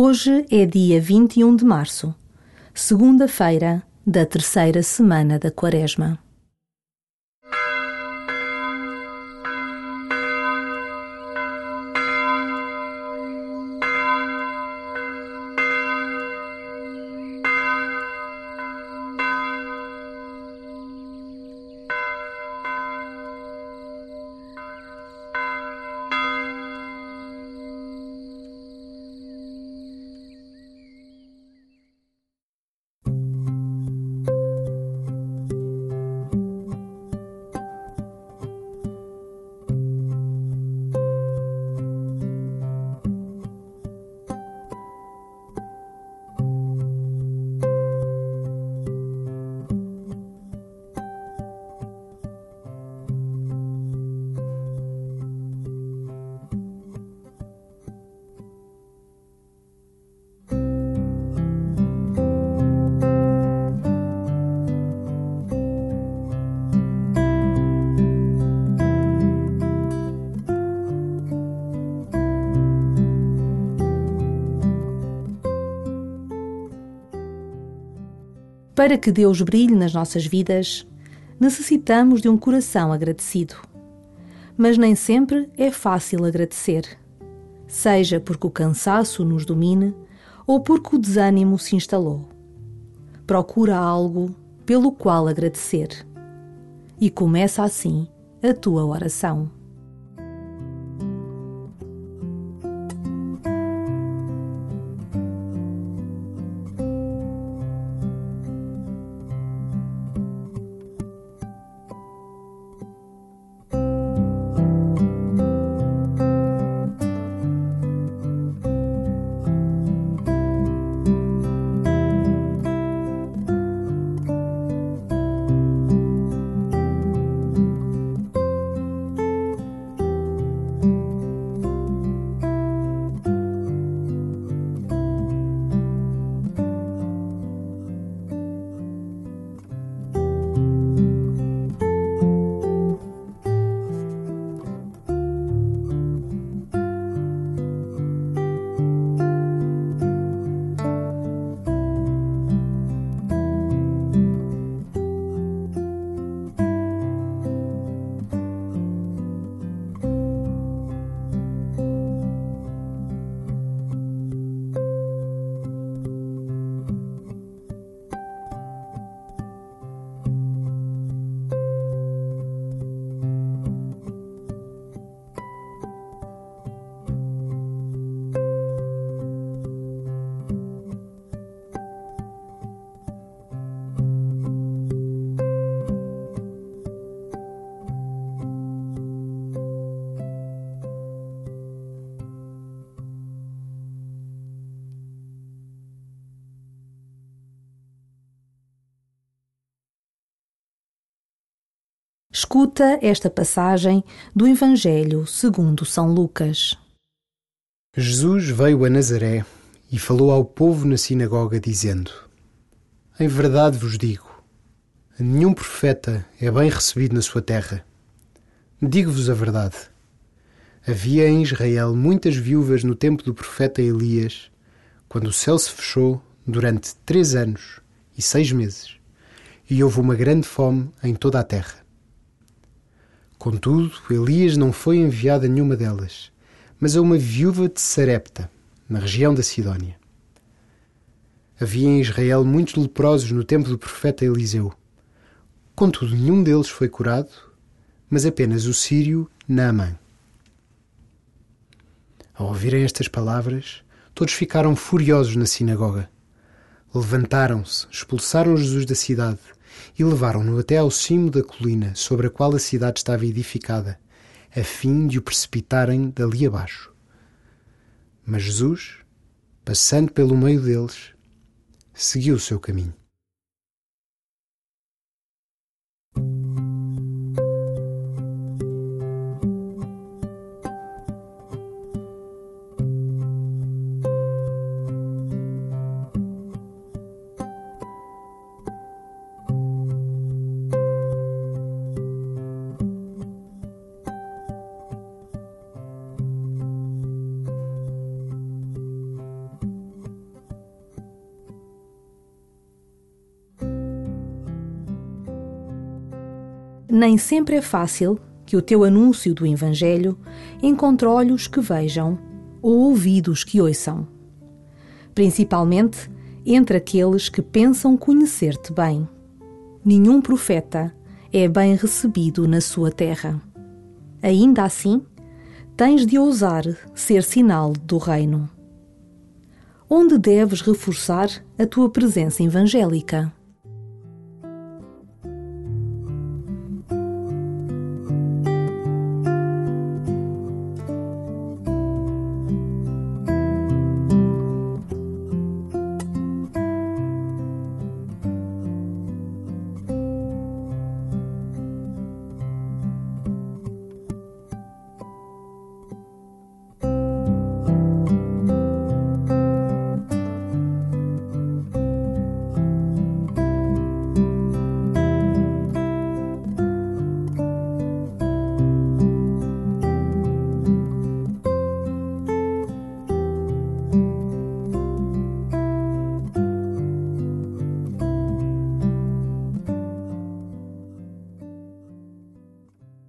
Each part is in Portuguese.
Hoje é dia 21 de março, segunda-feira da terceira semana da Quaresma. Para que Deus brilhe nas nossas vidas, necessitamos de um coração agradecido. Mas nem sempre é fácil agradecer, seja porque o cansaço nos domine ou porque o desânimo se instalou. Procura algo pelo qual agradecer. E começa assim a tua oração. Escuta esta passagem do Evangelho segundo São Lucas. Jesus veio a Nazaré e falou ao povo na sinagoga, dizendo: Em verdade vos digo, nenhum profeta é bem recebido na sua terra. Digo-vos a verdade. Havia em Israel muitas viúvas no tempo do profeta Elias, quando o céu se fechou durante três anos e seis meses, e houve uma grande fome em toda a terra. Contudo, Elias não foi enviado a nenhuma delas, mas a uma viúva de Sarepta, na região da Sidónia. Havia em Israel muitos leprosos no tempo do profeta Eliseu. Contudo, nenhum deles foi curado, mas apenas o sírio Naamã. Ao ouvirem estas palavras, todos ficaram furiosos na sinagoga. Levantaram-se, expulsaram Jesus da cidade e levaram-no até ao cimo da colina sobre a qual a cidade estava edificada, a fim de o precipitarem dali abaixo. Mas Jesus, passando pelo meio deles, seguiu o seu caminho. Nem sempre é fácil que o teu anúncio do Evangelho encontre olhos que vejam ou ouvidos que ouçam. Principalmente entre aqueles que pensam conhecer-te bem. Nenhum profeta é bem recebido na sua terra. Ainda assim, tens de ousar ser sinal do reino. Onde deves reforçar a tua presença evangélica?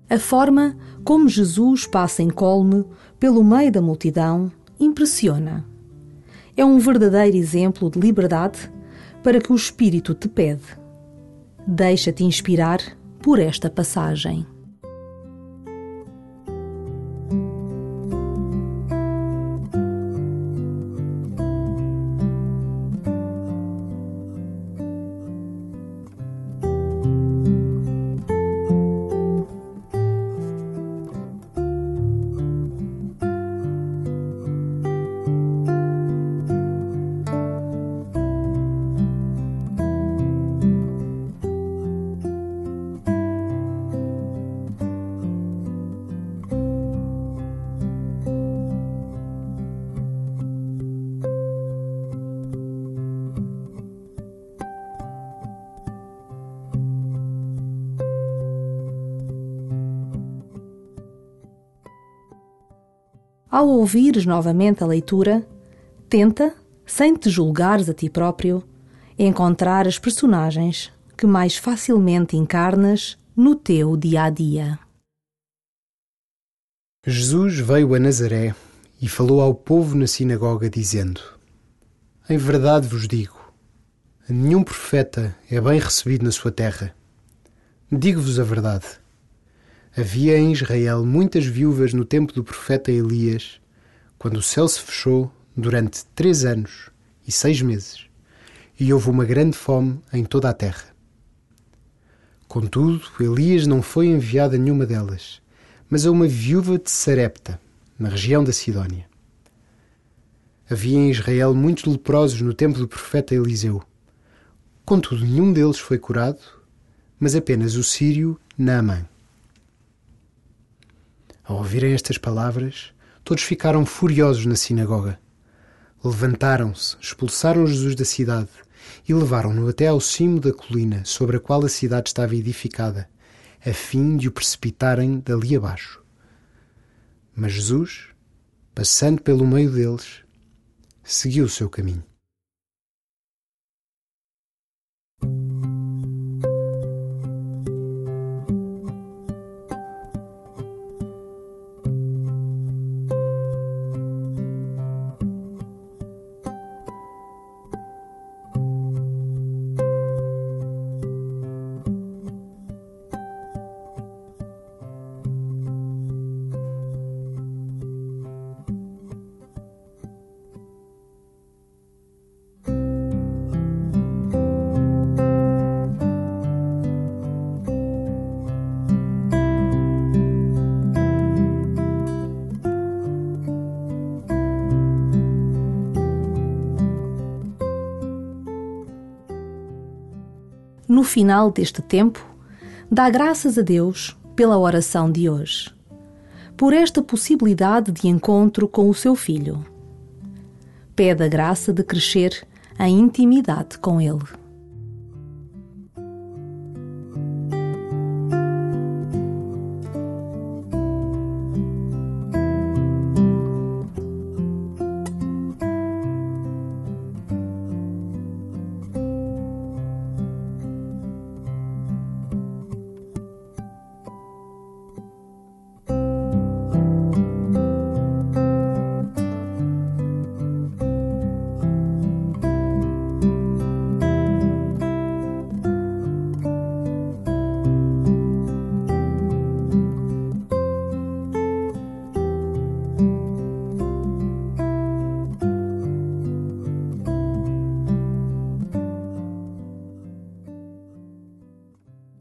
A forma como Jesus passa incólume pelo meio da multidão impressiona. É um verdadeiro exemplo de liberdade para que o Espírito te pede. Deixa-te inspirar por esta passagem. Ao ouvires novamente a leitura, tenta, sem te julgares a ti próprio, encontrar as personagens que mais facilmente encarnas no teu dia a dia. Jesus veio a Nazaré e falou ao povo na sinagoga, dizendo: Em verdade vos digo, nenhum profeta é bem recebido na sua terra. Digo-vos a verdade. Havia em Israel muitas viúvas no tempo do profeta Elias, quando o céu se fechou durante três anos e seis meses, e houve uma grande fome em toda a terra. Contudo, Elias não foi enviado a nenhuma delas, mas a uma viúva de Sarepta, na região da Sidónia. Havia em Israel muitos leprosos no tempo do profeta Eliseu. Contudo, nenhum deles foi curado, mas apenas o sírio Naamã. Ao ouvirem estas palavras, todos ficaram furiosos na sinagoga. Levantaram-se, expulsaram Jesus da cidade e levaram-no até ao cimo da colina sobre a qual a cidade estava edificada, a fim de o precipitarem dali abaixo. Mas Jesus, passando pelo meio deles, seguiu o seu caminho. No final deste tempo, dá graças a Deus pela oração de hoje, por esta possibilidade de encontro com o seu filho. Pede a graça de crescer em intimidade com ele.